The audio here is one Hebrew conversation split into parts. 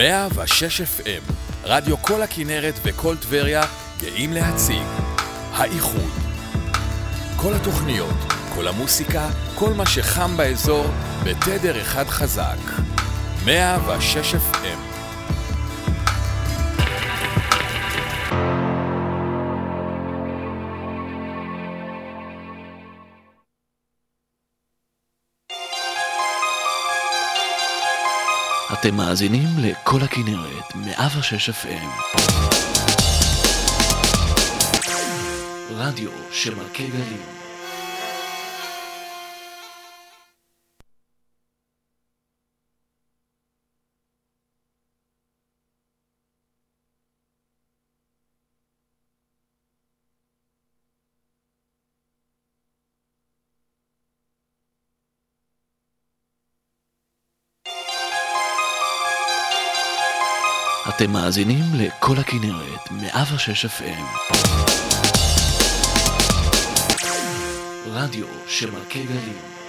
106 FM, רדיו כל הכנרת וכל טבריה גאים להציג האיחוד. כל התוכניות, כל המוסיקה, כל מה שחם באזור, בתדר אחד חזק. 106 FM אתם מאזינים לכל הכנרת, 106 FM. רדיו שמכה גלים. אתם מאזינים לכל הכנרת, 106 FM. רדיו שמכה גלים.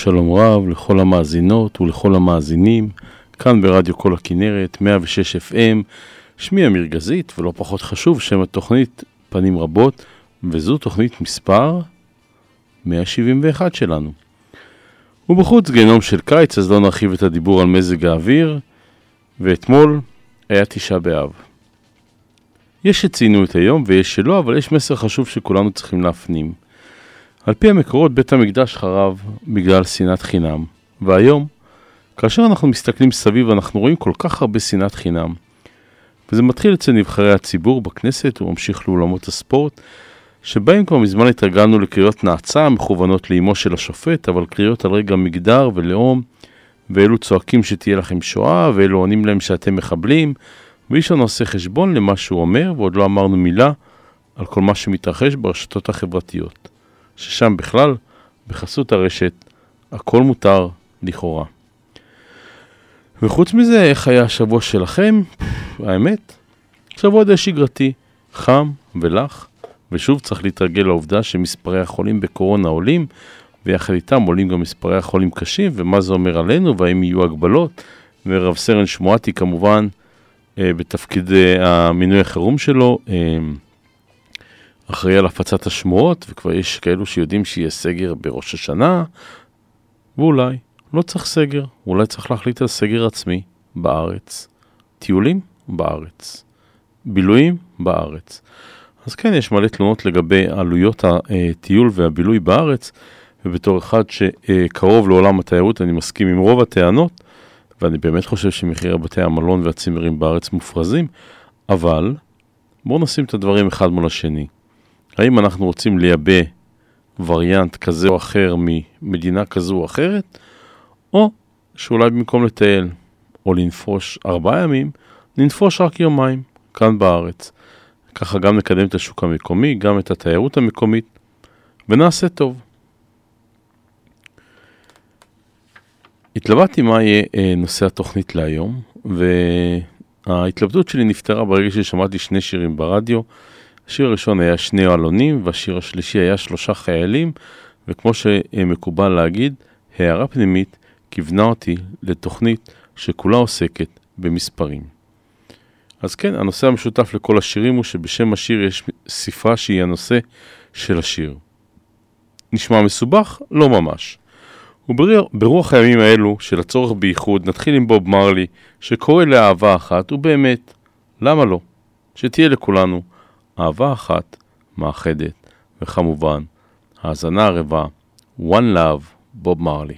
ושלום רב לכל המאזינות ולכל המאזינים, כאן ברדיו כל הכנרת, 106 FM, שמי אמיר גזית, ולא פחות חשוב, שם התוכנית פנים רבות, וזו תוכנית מספר 171 שלנו. ובחוץ גיהנום של קיץ, אז לא נרחיב את הדיבור על מזג האוויר, ואתמול היה תשעה באב. יש שציינו את היום ויש שלא, אבל יש מסר חשוב שכולנו צריכים להפנים. על פי המקורות, בית המקדש חרב בגלל שנאת חינם, והיום, כאשר אנחנו מסתכלים סביב, אנחנו רואים כל כך הרבה שנאת חינם. וזה מתחיל אצל נבחרי הציבור בכנסת וממשיך לאולמות הספורט, שבהם כבר מזמן התרגלנו לקריאות נאצה מכוונות לאמו של השופט, אבל קריאות על רגע מגדר ולאום, ואלו צועקים שתהיה לכם שואה, ואלו עונים להם שאתם מחבלים, ואיש לנו עושה חשבון למה שהוא אומר, ועוד לא אמרנו מילה על כל מה שמתרחש ברשתות החברתיות. ששם בכלל, בחסות הרשת, הכל מותר לכאורה. וחוץ מזה, איך היה השבוע שלכם? האמת, שבוע די שגרתי, חם ולח, ושוב צריך להתרגל לעובדה שמספרי החולים בקורונה עולים, ויחד איתם עולים גם מספרי החולים קשים, ומה זה אומר עלינו, והאם יהיו הגבלות, ורב סרן שמואטי כמובן, אה, בתפקיד אה, המינוי החירום שלו, אה, אחראי על הפצת השמועות, וכבר יש כאלו שיודעים שיהיה סגר בראש השנה, ואולי לא צריך סגר, אולי צריך להחליט על סגר עצמי בארץ. טיולים? בארץ. בילויים? בארץ. אז כן, יש מלא תלונות לגבי עלויות הטיול והבילוי בארץ, ובתור אחד שקרוב לעולם התיירות, אני מסכים עם רוב הטענות, ואני באמת חושב שמחירי בתי המלון והצימרים בארץ מופרזים, אבל בואו נשים את הדברים אחד מול השני. האם אנחנו רוצים לייבא וריאנט כזה או אחר ממדינה כזו או אחרת, או שאולי במקום לטייל או לנפוש ארבעה ימים, ננפוש רק יומיים כאן בארץ. ככה גם נקדם את השוק המקומי, גם את התיירות המקומית, ונעשה טוב. התלבטתי מה יהיה אה, נושא התוכנית להיום, וההתלבטות שלי נפתרה ברגע ששמעתי שני שירים ברדיו. השיר הראשון היה שני עלונים, והשיר השלישי היה שלושה חיילים, וכמו שמקובל להגיד, הערה פנימית כיוונה אותי לתוכנית שכולה עוסקת במספרים. אז כן, הנושא המשותף לכל השירים הוא שבשם השיר יש ספרה שהיא הנושא של השיר. נשמע מסובך? לא ממש. וברוח הימים האלו של הצורך בייחוד נתחיל עם בוב מרלי שקורא לאהבה אחת ובאמת, למה לא? שתהיה לכולנו אהבה אחת מאחדת וכמובן האזנה ערבה One Love בוב מרלי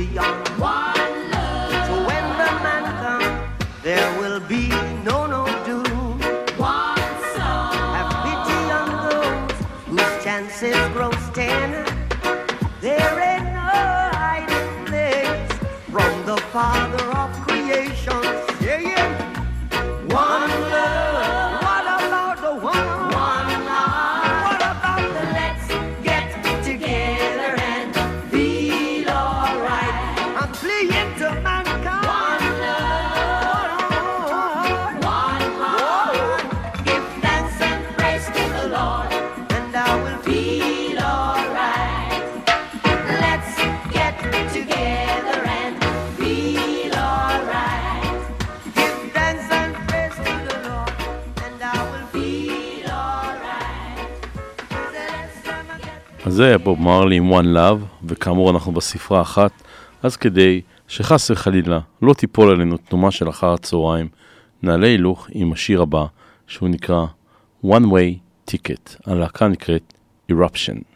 the young. זה היה בוב מרלי עם One Love, וכאמור אנחנו בספרה אחת, אז כדי שחס וחלילה לא תיפול עלינו תנומה של אחר הצהריים, נעלה הילוך עם השיר הבא, שהוא נקרא One Way Ticket, הלהקה נקראת Eruption.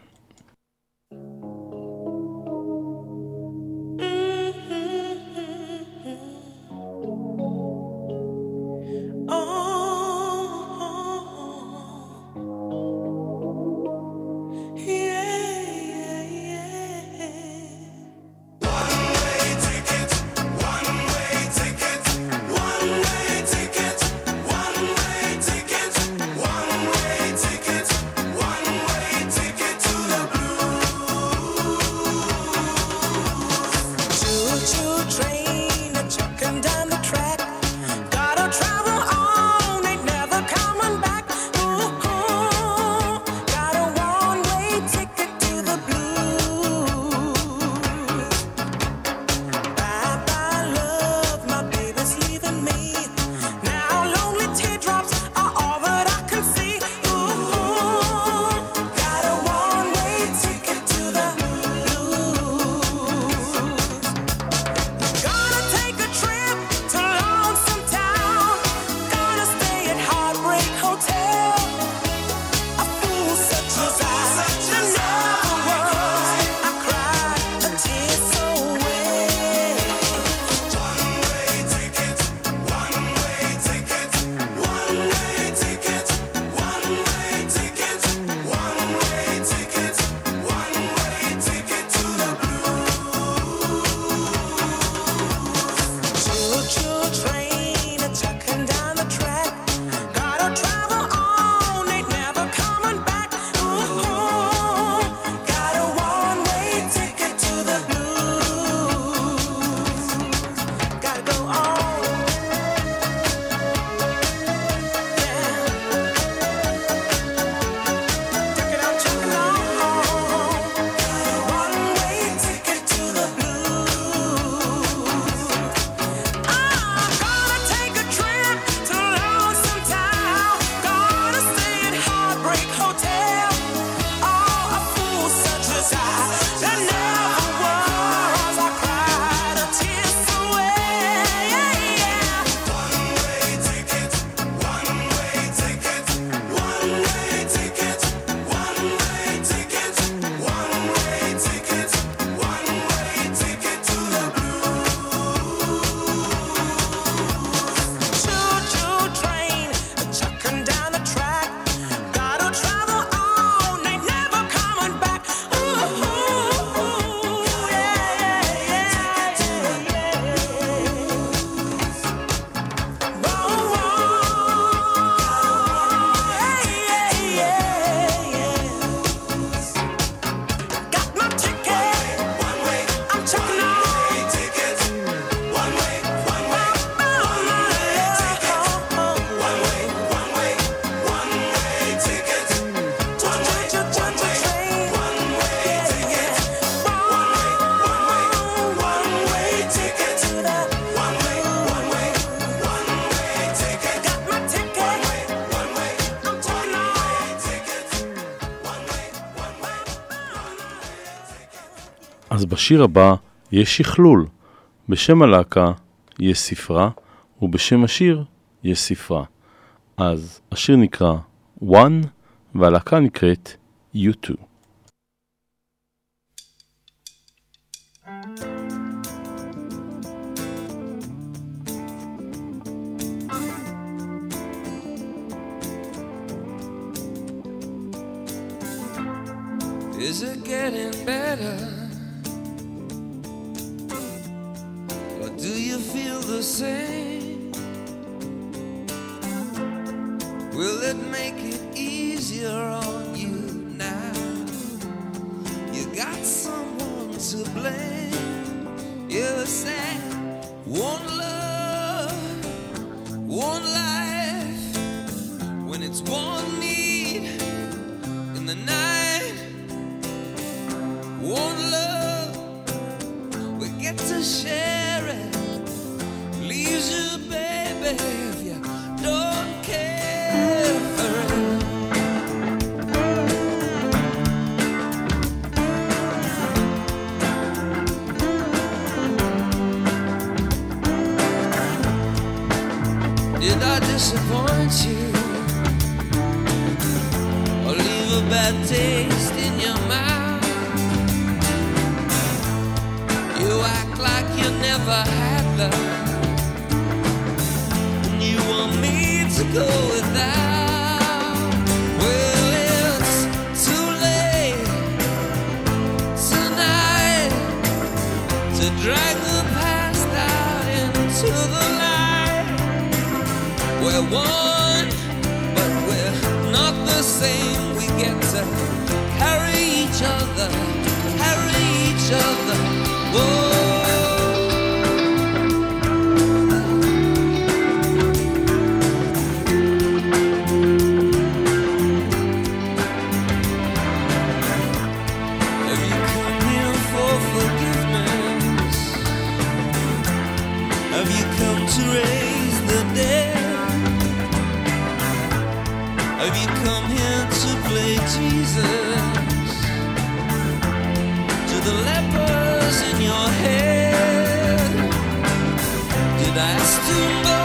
בשיר הבא יש שכלול. בשם הלהקה יש ספרה, ובשם השיר יש ספרה. אז השיר נקרא One, והלהקה נקראת U2. Is it getting better? Will it make it easier? the lepers in your head? Did I stumble?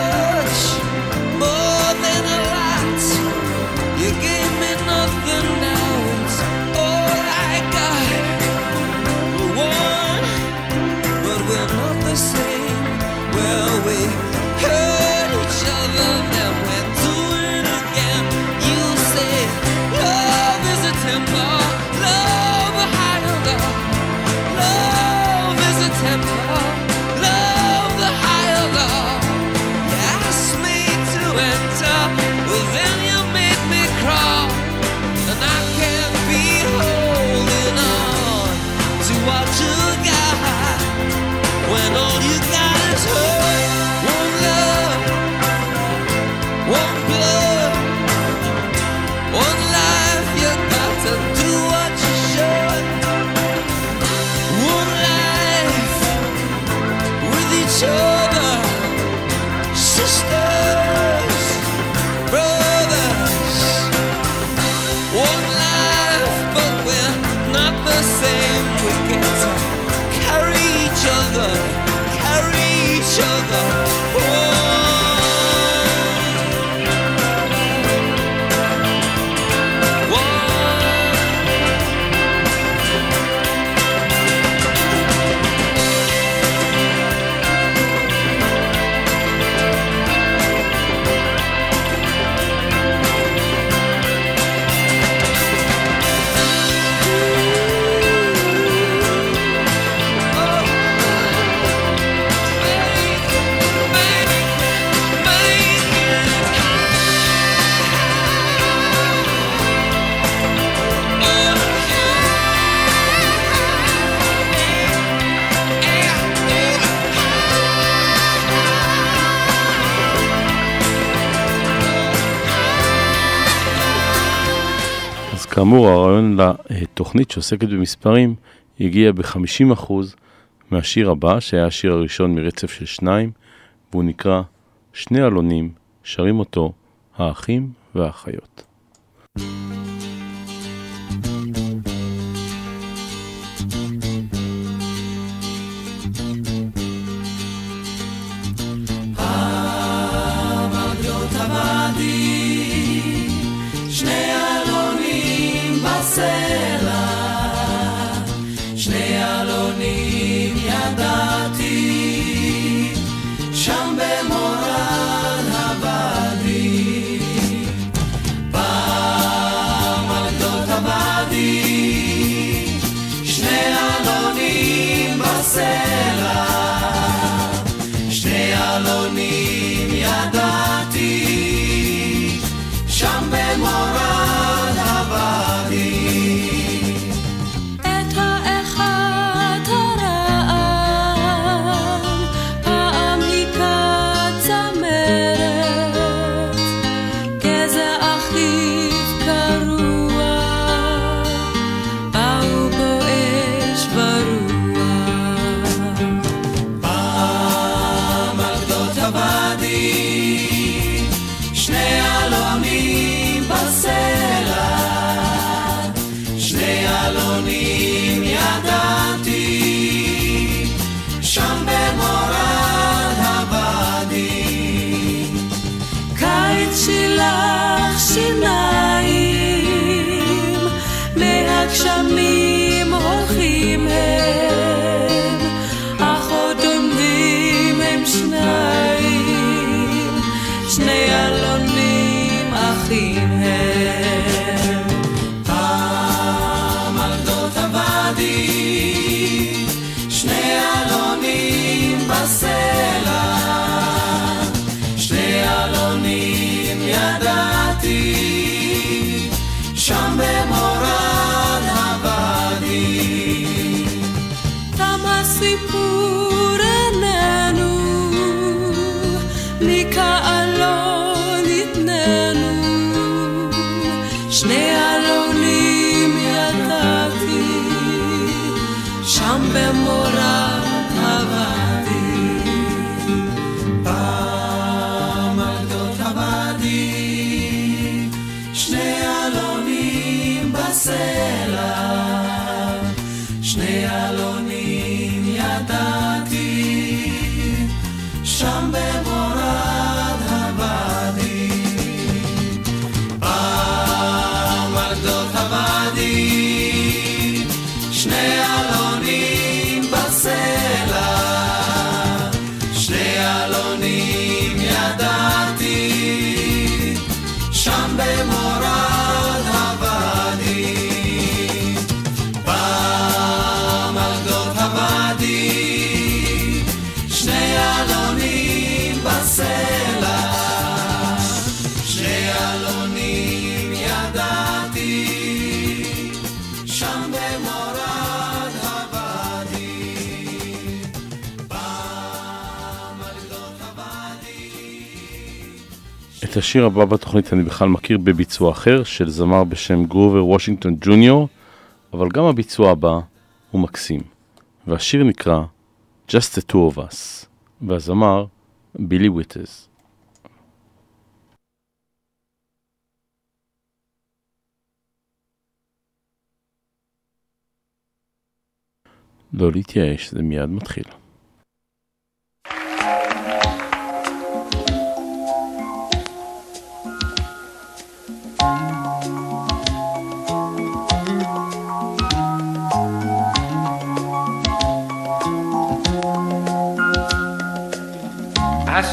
כאמור, הרעיון לתוכנית שעוסקת במספרים הגיע ב-50% מהשיר הבא, שהיה השיר הראשון מרצף של שניים, והוא נקרא "שני עלונים", שרים אותו האחים והאחיות. thank you את השיר הבא בתוכנית אני בכלל מכיר בביצוע אחר של זמר בשם גרובר וושינגטון ג'וניור, אבל גם הביצוע הבא הוא מקסים. והשיר נקרא Just the Two of Us, והזמר בילי וויטז. לא להתייאש, זה מיד מתחיל.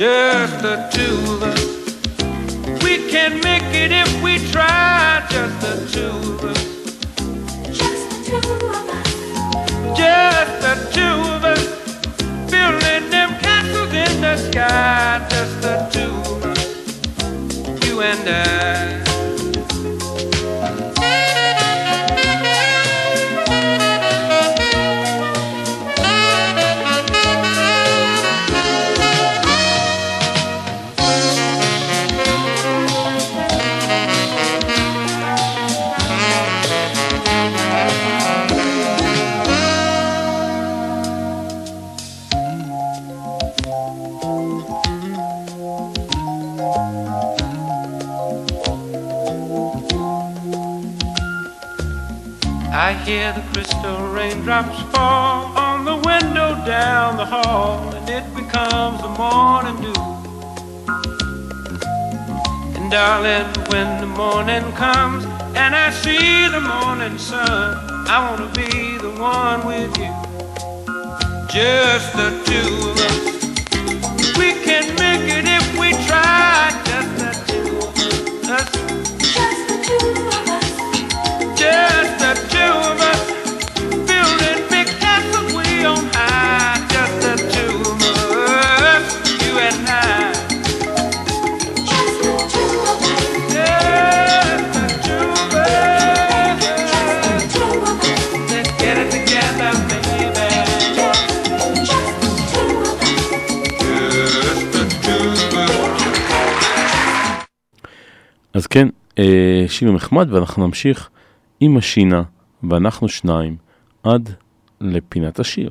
just the two of us. We can make it if we try, just the two of us. Just the two of us. Just the two of us. Building them castles in the sky, just the two of us. You and I. raindrops fall on the window down the hall, and it becomes the morning dew. And darling, when the morning comes and I see the morning sun, I wanna be the one with you. Just the two of us. We can make it if we try. אז כן, אה, שיר נחמד, ואנחנו נמשיך עם השינה, ואנחנו שניים, עד לפינת השיר.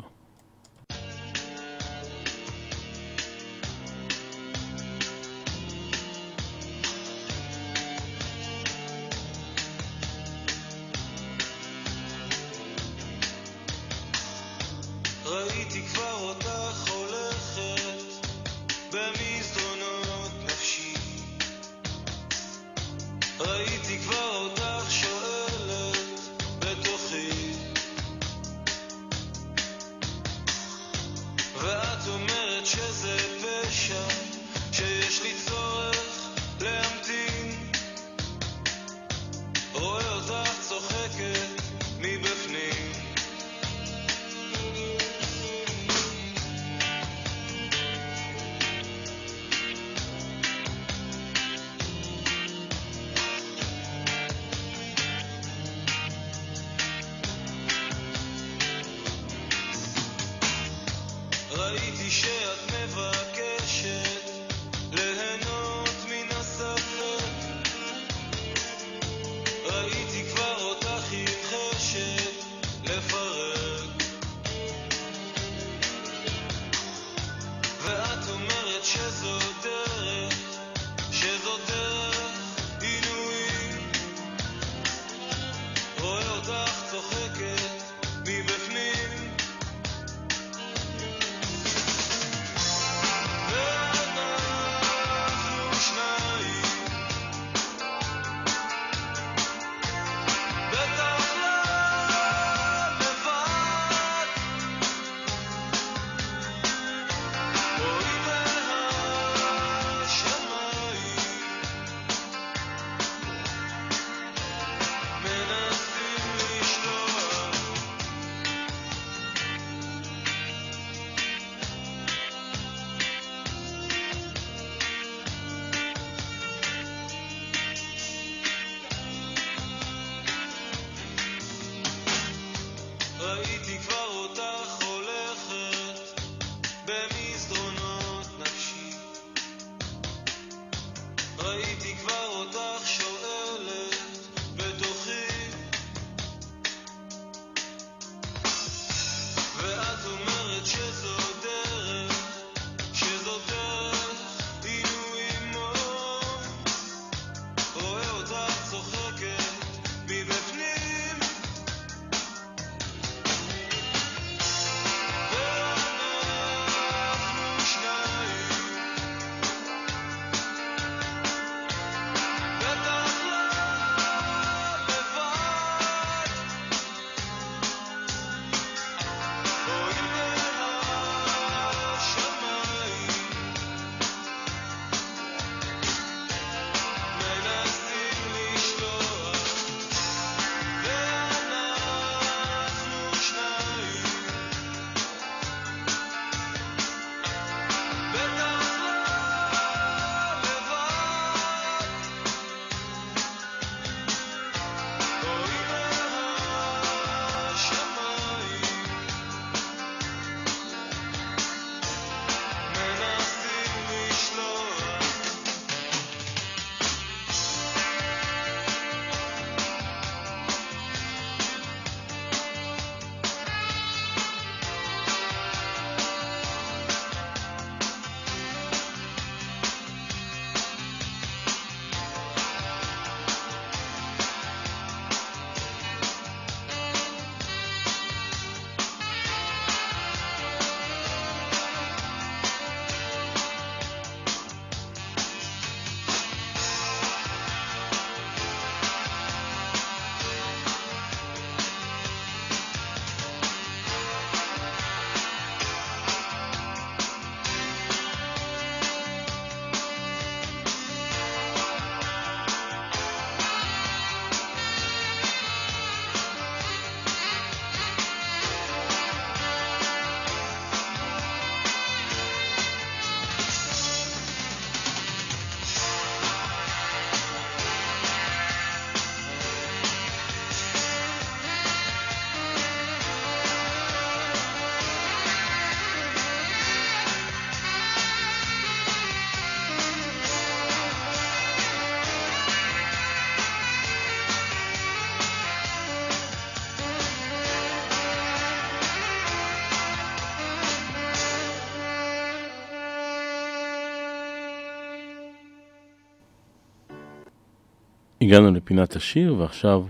הגענו לפינת השיר, ועכשיו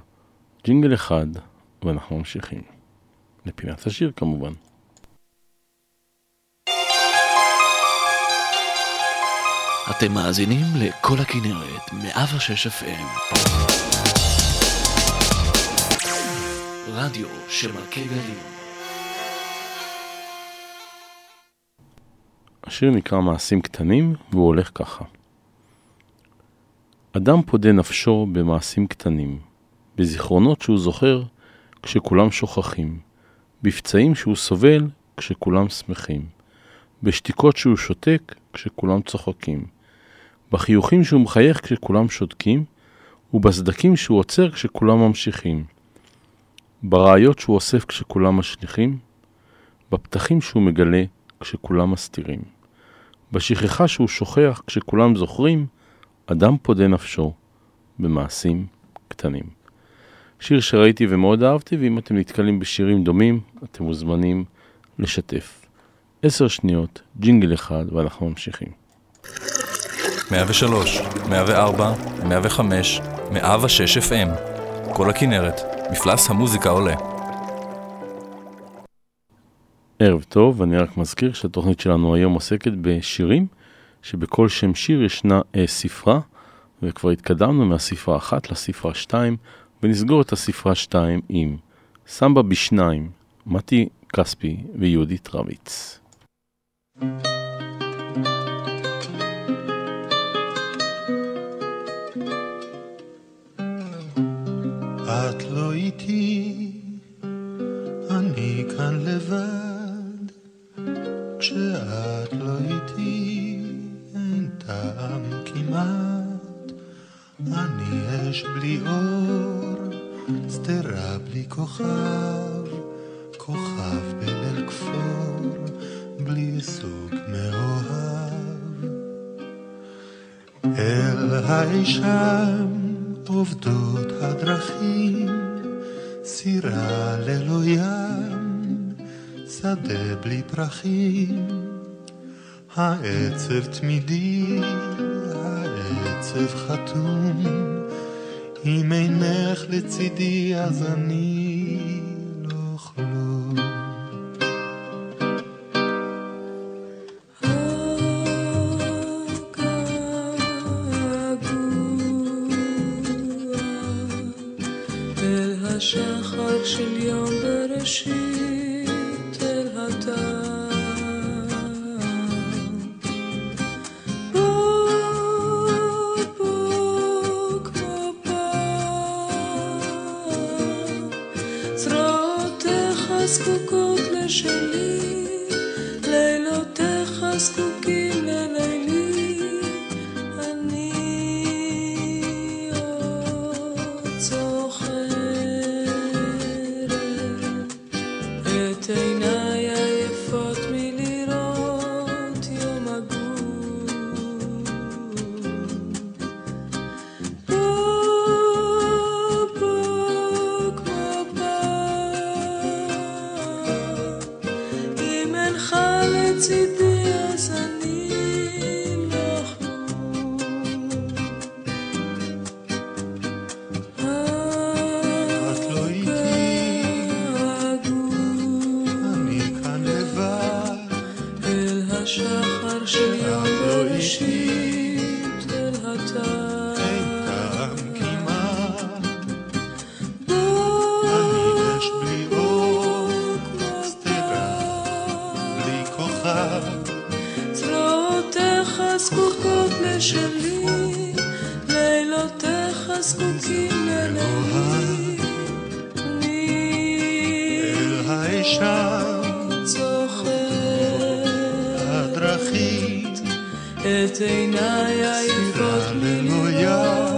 ג'ינגל אחד, ואנחנו ממשיכים. לפינת השיר כמובן. אתם מאזינים לכל הכנרת, 106 FM. רדיו שמכה גלים. השיר נקרא מעשים קטנים, והוא הולך ככה. אדם פודה נפשו במעשים קטנים, בזיכרונות שהוא זוכר כשכולם שוכחים, בפצעים שהוא סובל כשכולם שמחים, בשתיקות שהוא שותק כשכולם צוחקים, בחיוכים שהוא מחייך כשכולם שותקים, ובסדקים שהוא עוצר כשכולם ממשיכים, בראיות שהוא אוסף כשכולם משליכים, בפתחים שהוא מגלה כשכולם מסתירים, בשכחה שהוא שוכח כשכולם זוכרים, אדם פודה נפשו במעשים קטנים. שיר שראיתי ומאוד אהבתי, ואם אתם נתקלים בשירים דומים, אתם מוזמנים לשתף. עשר שניות, ג'ינגל אחד, ואנחנו ממשיכים. 103, 104, 105, 106 FM. כל הכנרת, מפלס המוזיקה עולה. ערב טוב, אני רק מזכיר שהתוכנית שלנו היום עוסקת בשירים, שבכל שם שיר ישנה אה, ספרה, וכבר התקדמנו מהספרה אחת לספרה שתיים, ונסגור את הספרה שתיים עם סמבה בשניים, מתי כספי ויהודית רביץ. את לא איתי, אני כאן לבד. כשאת לא איתי, טעם כמעט. אני אש בלי אור, שדרה בלי כוכב, כוכב בליל כפור, בלי סוג מאוהב. אל האישם עובדות הדרכים, סירה ללא ים, שדה בלי פרחים. העצב תמידי, העצב חתום, אם אינך לצידי אז אני לשלי, לילותיך זקוקים ללילי. אל אני האישם זוכר הדרכים, את עיניי היפות מלראות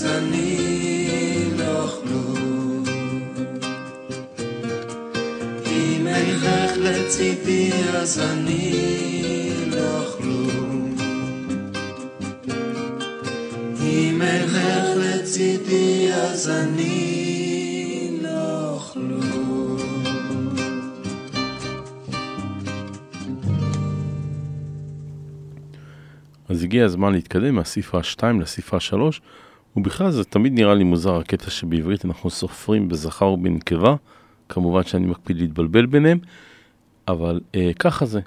אני לא כלום. אם אינך לצידי אז אני לא כלום. אם אינך לצידי אז אני לא כלום. אז הגיע הזמן להתקדם מהספרה 2 לספרה 3, ובכלל זה תמיד נראה לי מוזר הקטע שבעברית אנחנו סופרים בזכר ובנקבה, כמובן שאני מקפיד להתבלבל ביניהם, אבל אה, ככה זה.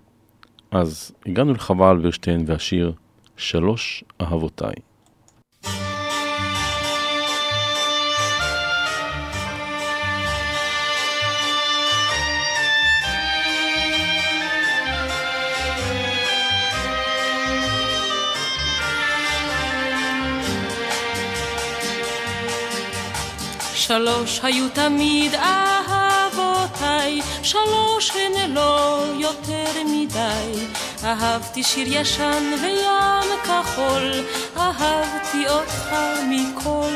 אז הגענו לחווה אלברשטיין והשיר שלוש אהבותיי. שלוש היו תמיד אהבותיי, שלוש הן לא יותר מדי. אהבתי שיר ישן וים כחול, אהבתי אותך מכל.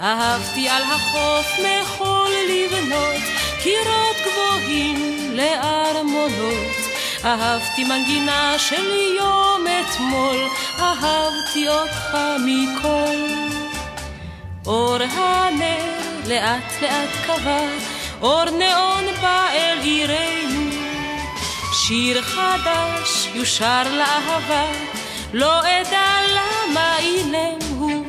אהבתי על החוף מחול לבנות, קירות גבוהים לארמונות. אהבתי מנגינה של יום אתמול, אהבתי אותך מכל. אור הנר לאט לאט קבע, אור נאון בא אל עירנו. שיר חדש יושר לאהבה, לא אדע למה אילם הוא.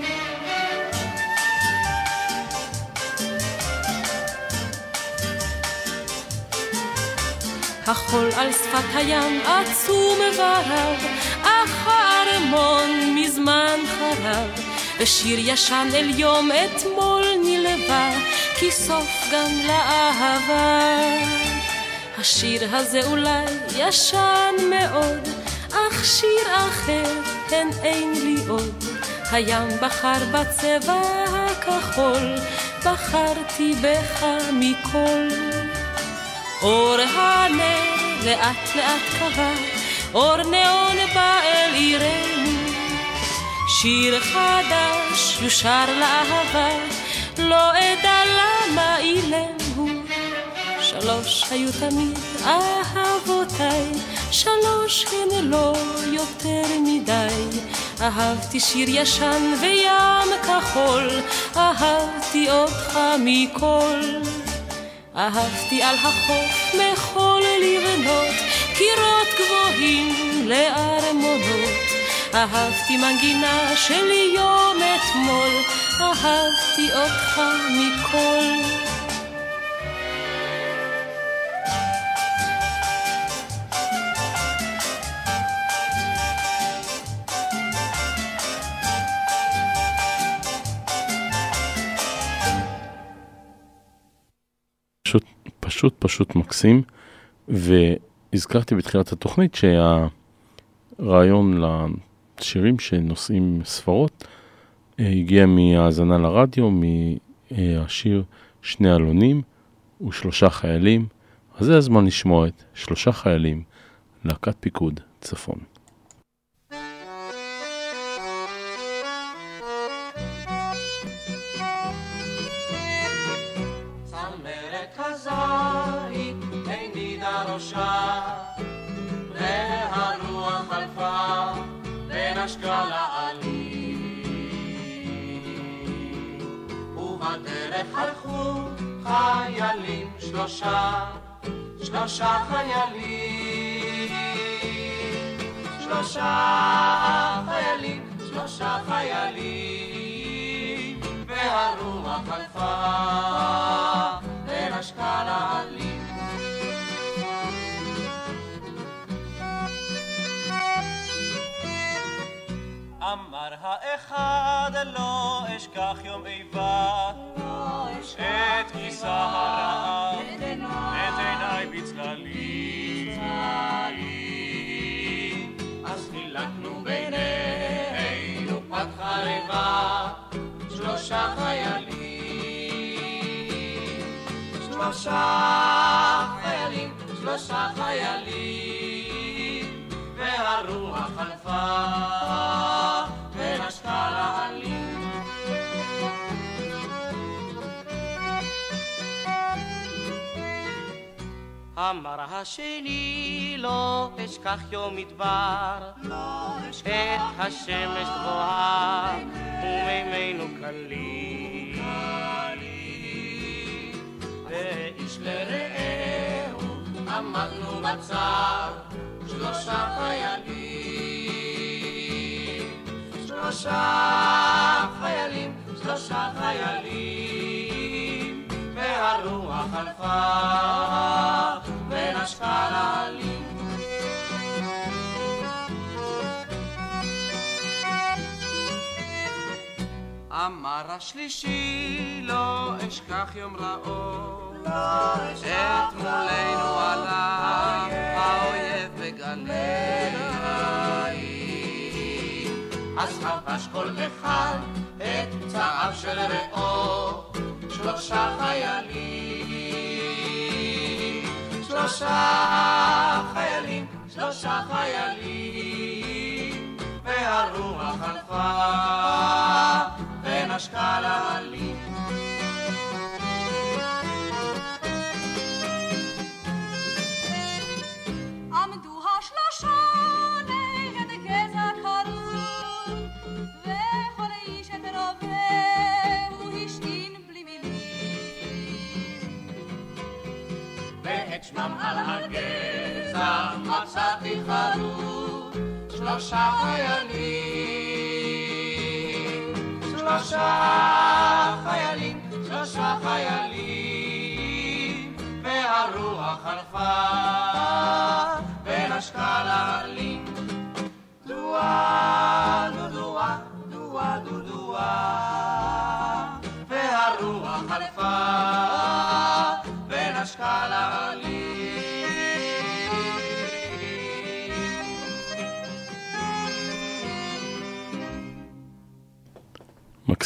החול על שפת הים עצום ורב, אך הארמון מזמן חרב. ושיר ישן אל יום אתמול נלווה, כי סוף גם לאהבה. השיר הזה אולי ישן מאוד, אך שיר אחר הן אין לי עוד. הים בחר בצבע הכחול, בחרתי בך מכל. אור הנר לאט לאט קבע, אור נאון בא אל עירנו. שיר חדש יושר לאהבה, לא אדע למה אילם הוא. שלוש היו תמיד אהבותיי, שלוש הן לא יותר מדי. אהבתי שיר ישן וים כחול, אהבתי אותך מכל. אהבתי על החוף מחול לבנות, קירות גבוהים לארמונות. אהבתי מנגינה של יום אתמול, אהבתי אותך מכל. פשוט, פשוט פשוט מקסים, והזכרתי בתחילת התוכנית שהרעיון לשירים שנושאים ספרות אה, הגיע מהאזנה לרדיו, מהשיר שני אלונים ושלושה חיילים, אז זה הזמן לשמוע את שלושה חיילים, להקת פיקוד צפון. חיילים שלושה, שלושה חיילים. שלושה חיילים, שלושה חיילים, והרוח חלפה ונשקה לעלים. אמר האחד לא אשכח יום איבה את כיסה הרעב את עיניי בצללים אז חילקנו בינינו פת חרבה, שלושה חיילים. שלושה חיילים, שלושה חיילים, והרוח חלפה ונשקה לעלים. אמר השני, לא אשכח יום מדבר, את השמש גבוהה ומימינו קלים. ואיש לרעהו עמדנו בצר, שלושה חיילים. שלושה חיילים, שלושה חיילים, והרוח חלפה ונשקה לעלים. אמר השלישי, לא אשכח יום רעו, את מולנו עלה האויב בגלי. אז חבש כל אחד את פצעיו של רעו, שלושה חיילים, שלושה חיילים, שלושה חיילים, והרוח חלפה ונשקה לעלים. שמם על הגזע מצאתי חרוב, שלושה חיילים, שלושה חיילים, שלושה חיילים, והרוח חלפה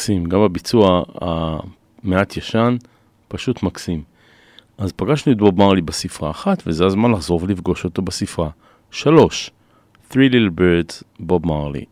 מקסים, גם הביצוע המעט ישן, פשוט מקסים. אז פגשנו את בוב מרלי בספרה אחת, וזה הזמן לחזור ולפגוש אותו בספרה. שלוש, Three Little Birds, בוב מרלי.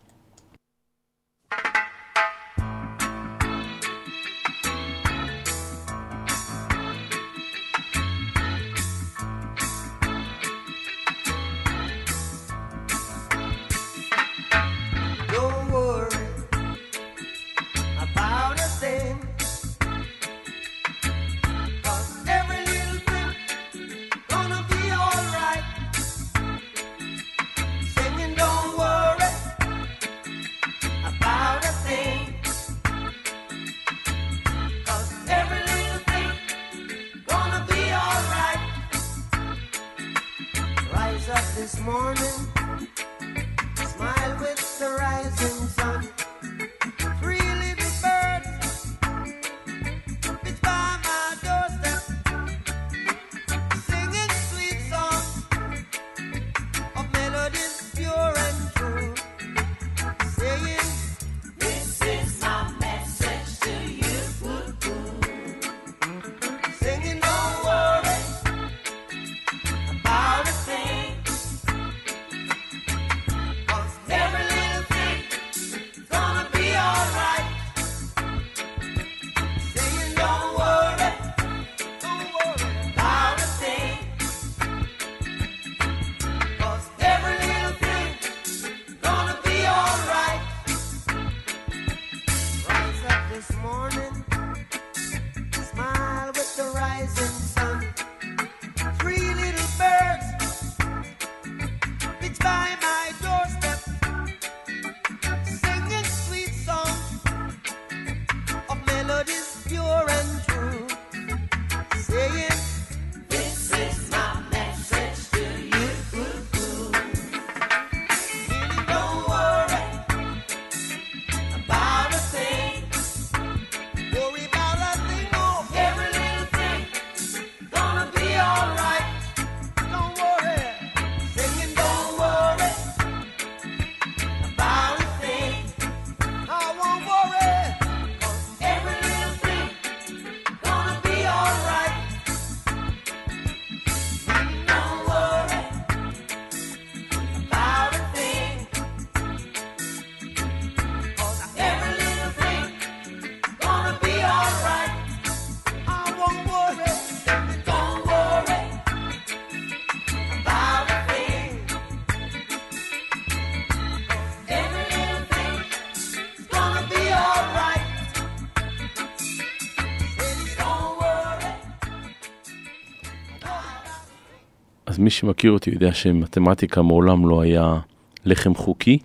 מי שמכיר אותי יודע שמתמטיקה מעולם לא היה לחם חוקי,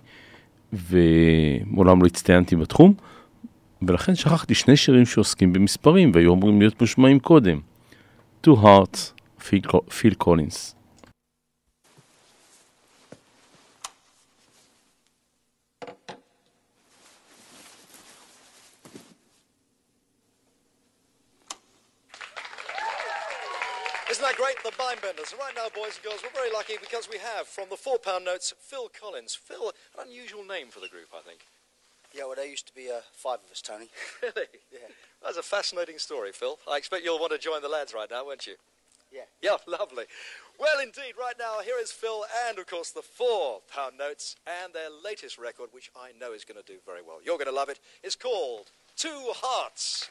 ומעולם לא הצטיינתי בתחום, ולכן שכחתי שני שירים שעוסקים במספרים, והיו אמורים להיות מושמעים קודם. Two Hearts, פיל קולינס. Isn't that great? The Mindbenders. And right now, boys and girls, we're very lucky because we have from the four pound notes Phil Collins. Phil, an unusual name for the group, I think. Yeah, well, there used to be uh, five of us, Tony. Really? Yeah. That's a fascinating story, Phil. I expect you'll want to join the lads right now, won't you? Yeah. Yeah, lovely. Well, indeed, right now, here is Phil and, of course, the four pound notes and their latest record, which I know is going to do very well. You're going to love it. It's called Two Hearts.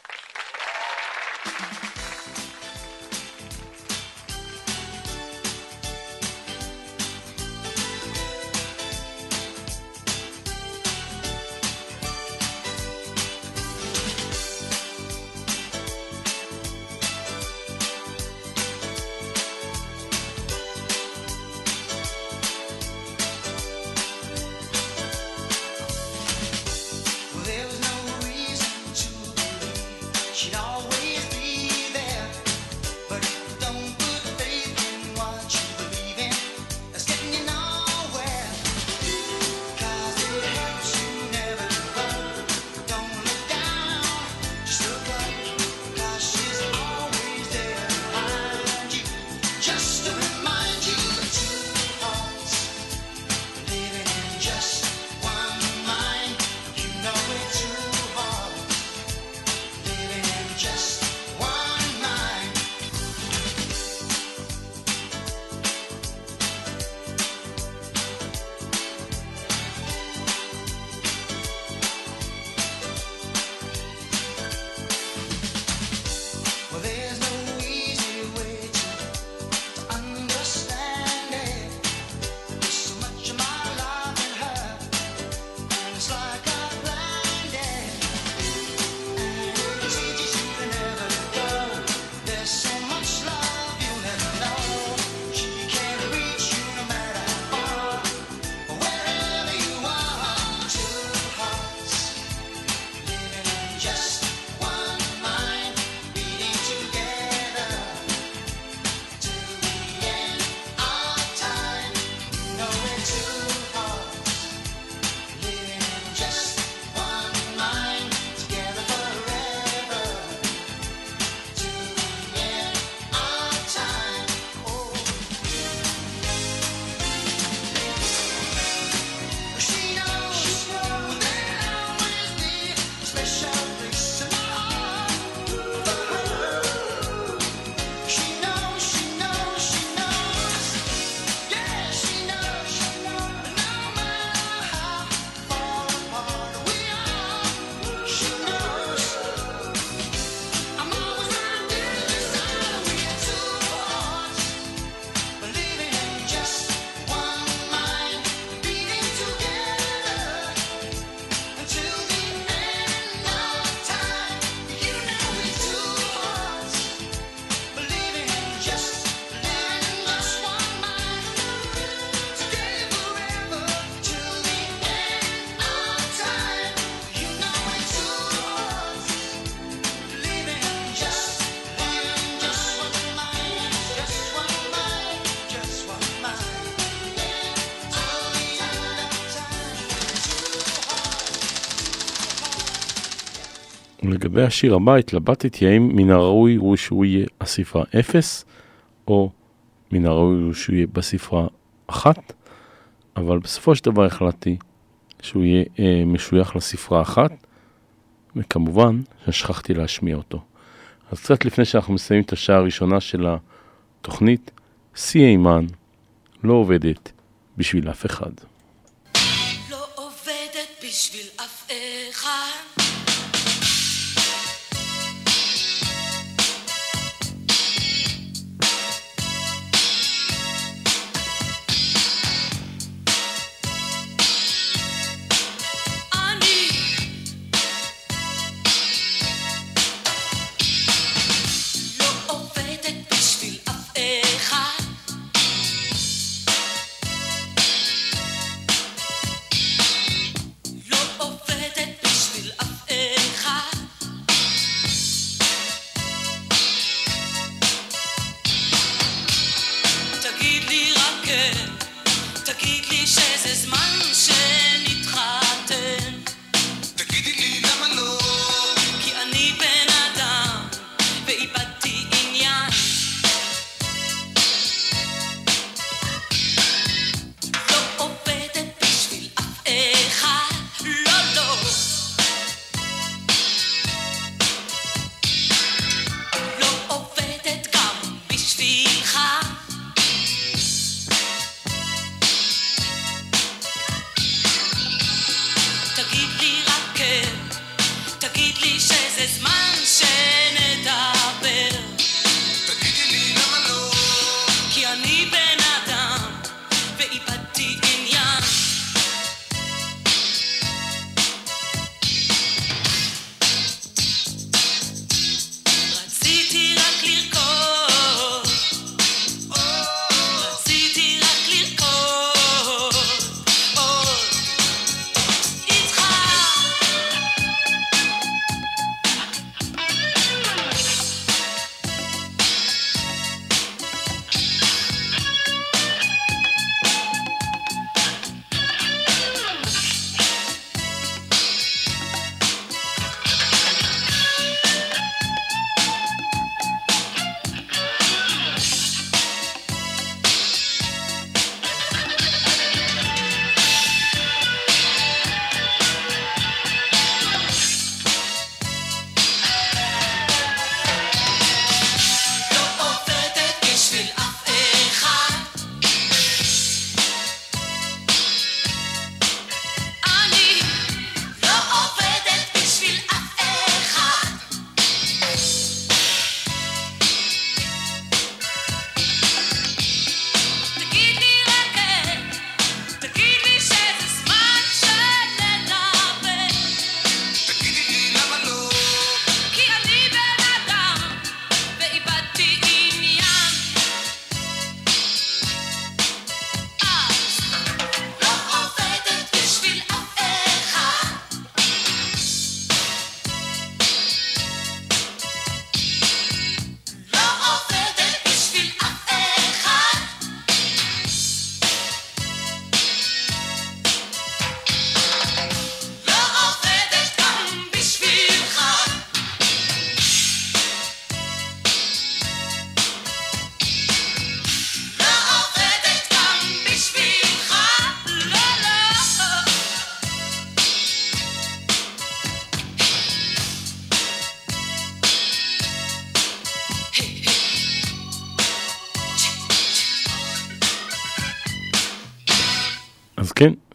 ולגבי השיר הבא התלבטתי האם מן הראוי הוא שהוא יהיה הספרה 0 או מן הראוי הוא שהוא יהיה בספרה 1 אבל בסופו של דבר החלטתי שהוא יהיה אה, משוייך לספרה 1 וכמובן ששכחתי להשמיע אותו. אז קצת לפני שאנחנו מסיימים את השעה הראשונה של התוכנית, שיא אימן לא עובדת בשביל אף אחד. לא עובדת בשביל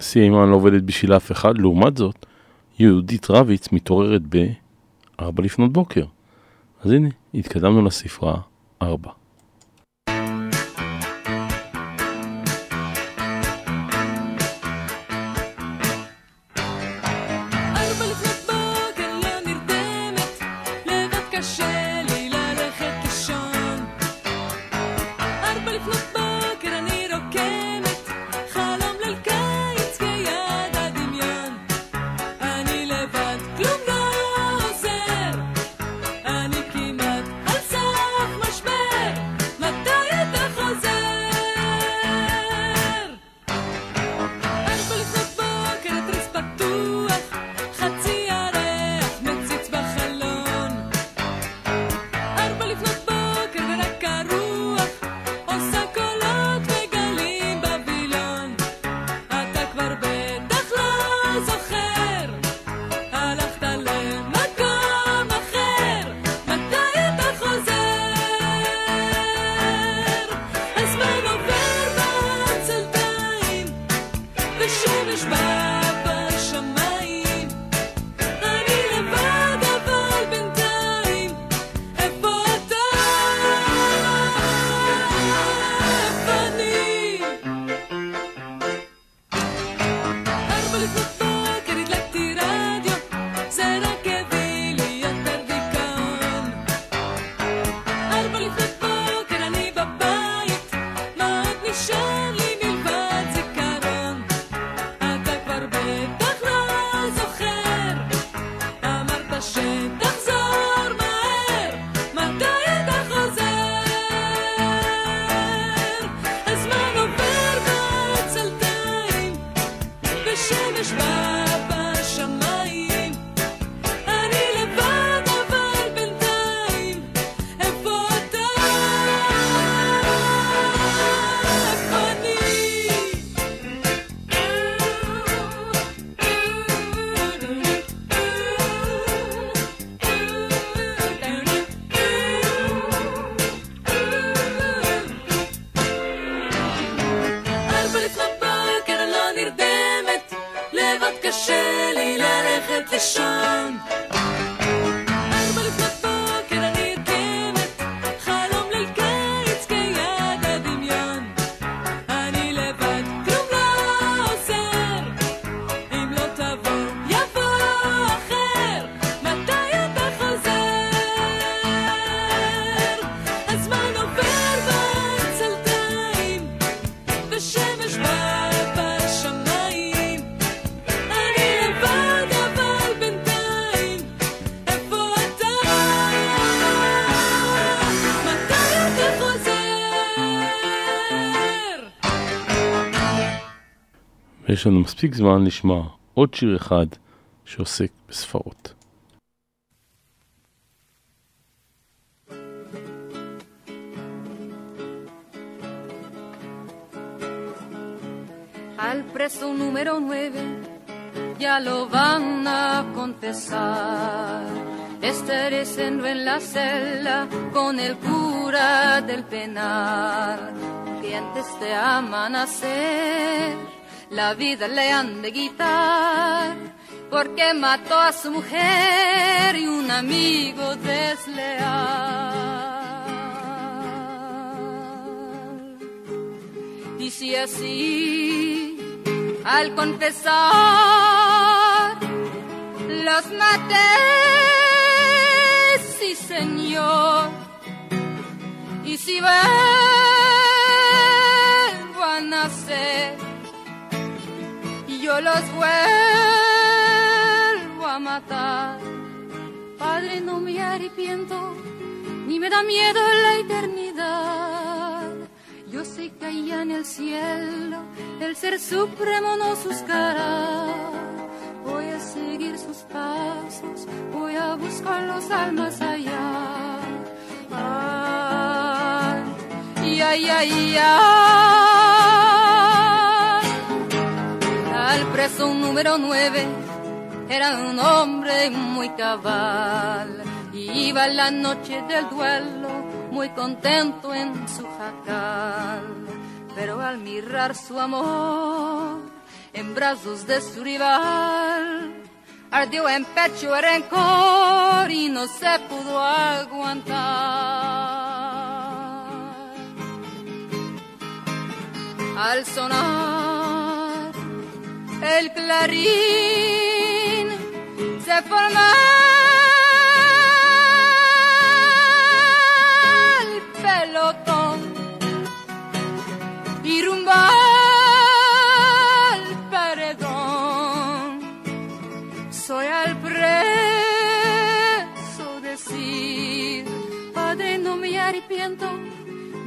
שיא אימן לא עובדת בשביל אף אחד, לעומת זאת, יהודית רביץ מתעוררת ב-4 לפנות בוקר. אז הנה, התקדמנו לספרה 4. ויש לנו מספיק זמן לשמוע עוד שיר אחד שעוסק בספרות. Al preso número 9 ya lo van a confesar. Estarecendo en la celda con el cura del penal. Que antes de amanecer la vida le han de quitar. Porque mató a su mujer y un amigo desleal. Dice así al confesar los maté, sí señor, y si vuelvo a nacer, yo los vuelvo a matar. Padre, no me arrepiento, ni me da miedo la eternidad. Yo sé que allá en el cielo el ser supremo nos buscará. Voy a seguir sus pasos, voy a buscar los almas allá. Ay, ay, ay, ay. Número nueve era un hombre muy cabal. Iba la noche del duelo muy contento en su jacal. Pero al mirar su amor en brazos de su rival. Ardió en pecho el rencor y no se pudo aguantar. Al sonar el clarín se forma el pelotón y rumba al paredón. Soy al preso decir, Padre, no me arrepiento,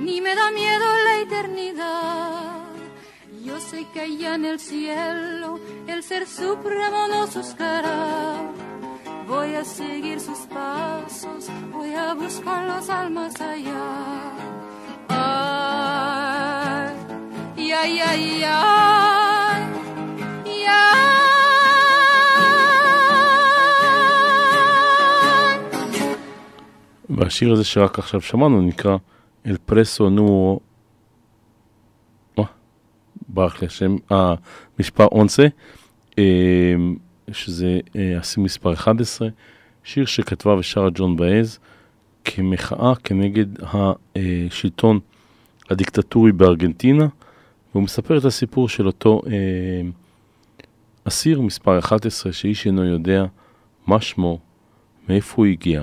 ni me da miedo la eternidad Yo sé que allá en el cielo el ser supremo nos buscará. Voy a seguir sus pasos, voy a buscar las almas allá. Ay, ay, ay, ay, ay. והשיר הזה שרק עכשיו שמענו נקרא אל פרסו נורו, אה, ברח לי השם, אה, משפר אונסה, אה, שזה אה, השיא מספר 11, שיר שכתבה ושרה ג'ון באז כמחאה כנגד השלטון הדיקטטורי בארגנטינה, והוא מספר את הסיפור של אותו אה, אסיר מספר 11, שאיש אינו יודע מה שמו, מאיפה הוא הגיע.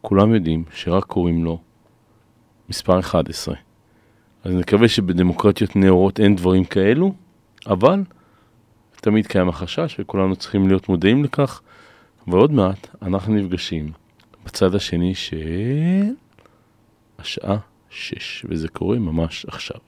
כולם יודעים שרק קוראים לו מספר 11. אז נקווה שבדמוקרטיות נאורות אין דברים כאלו, אבל תמיד קיים החשש וכולנו צריכים להיות מודעים לכך, ועוד מעט אנחנו נפגשים בצד השני של השעה 6, וזה קורה ממש עכשיו.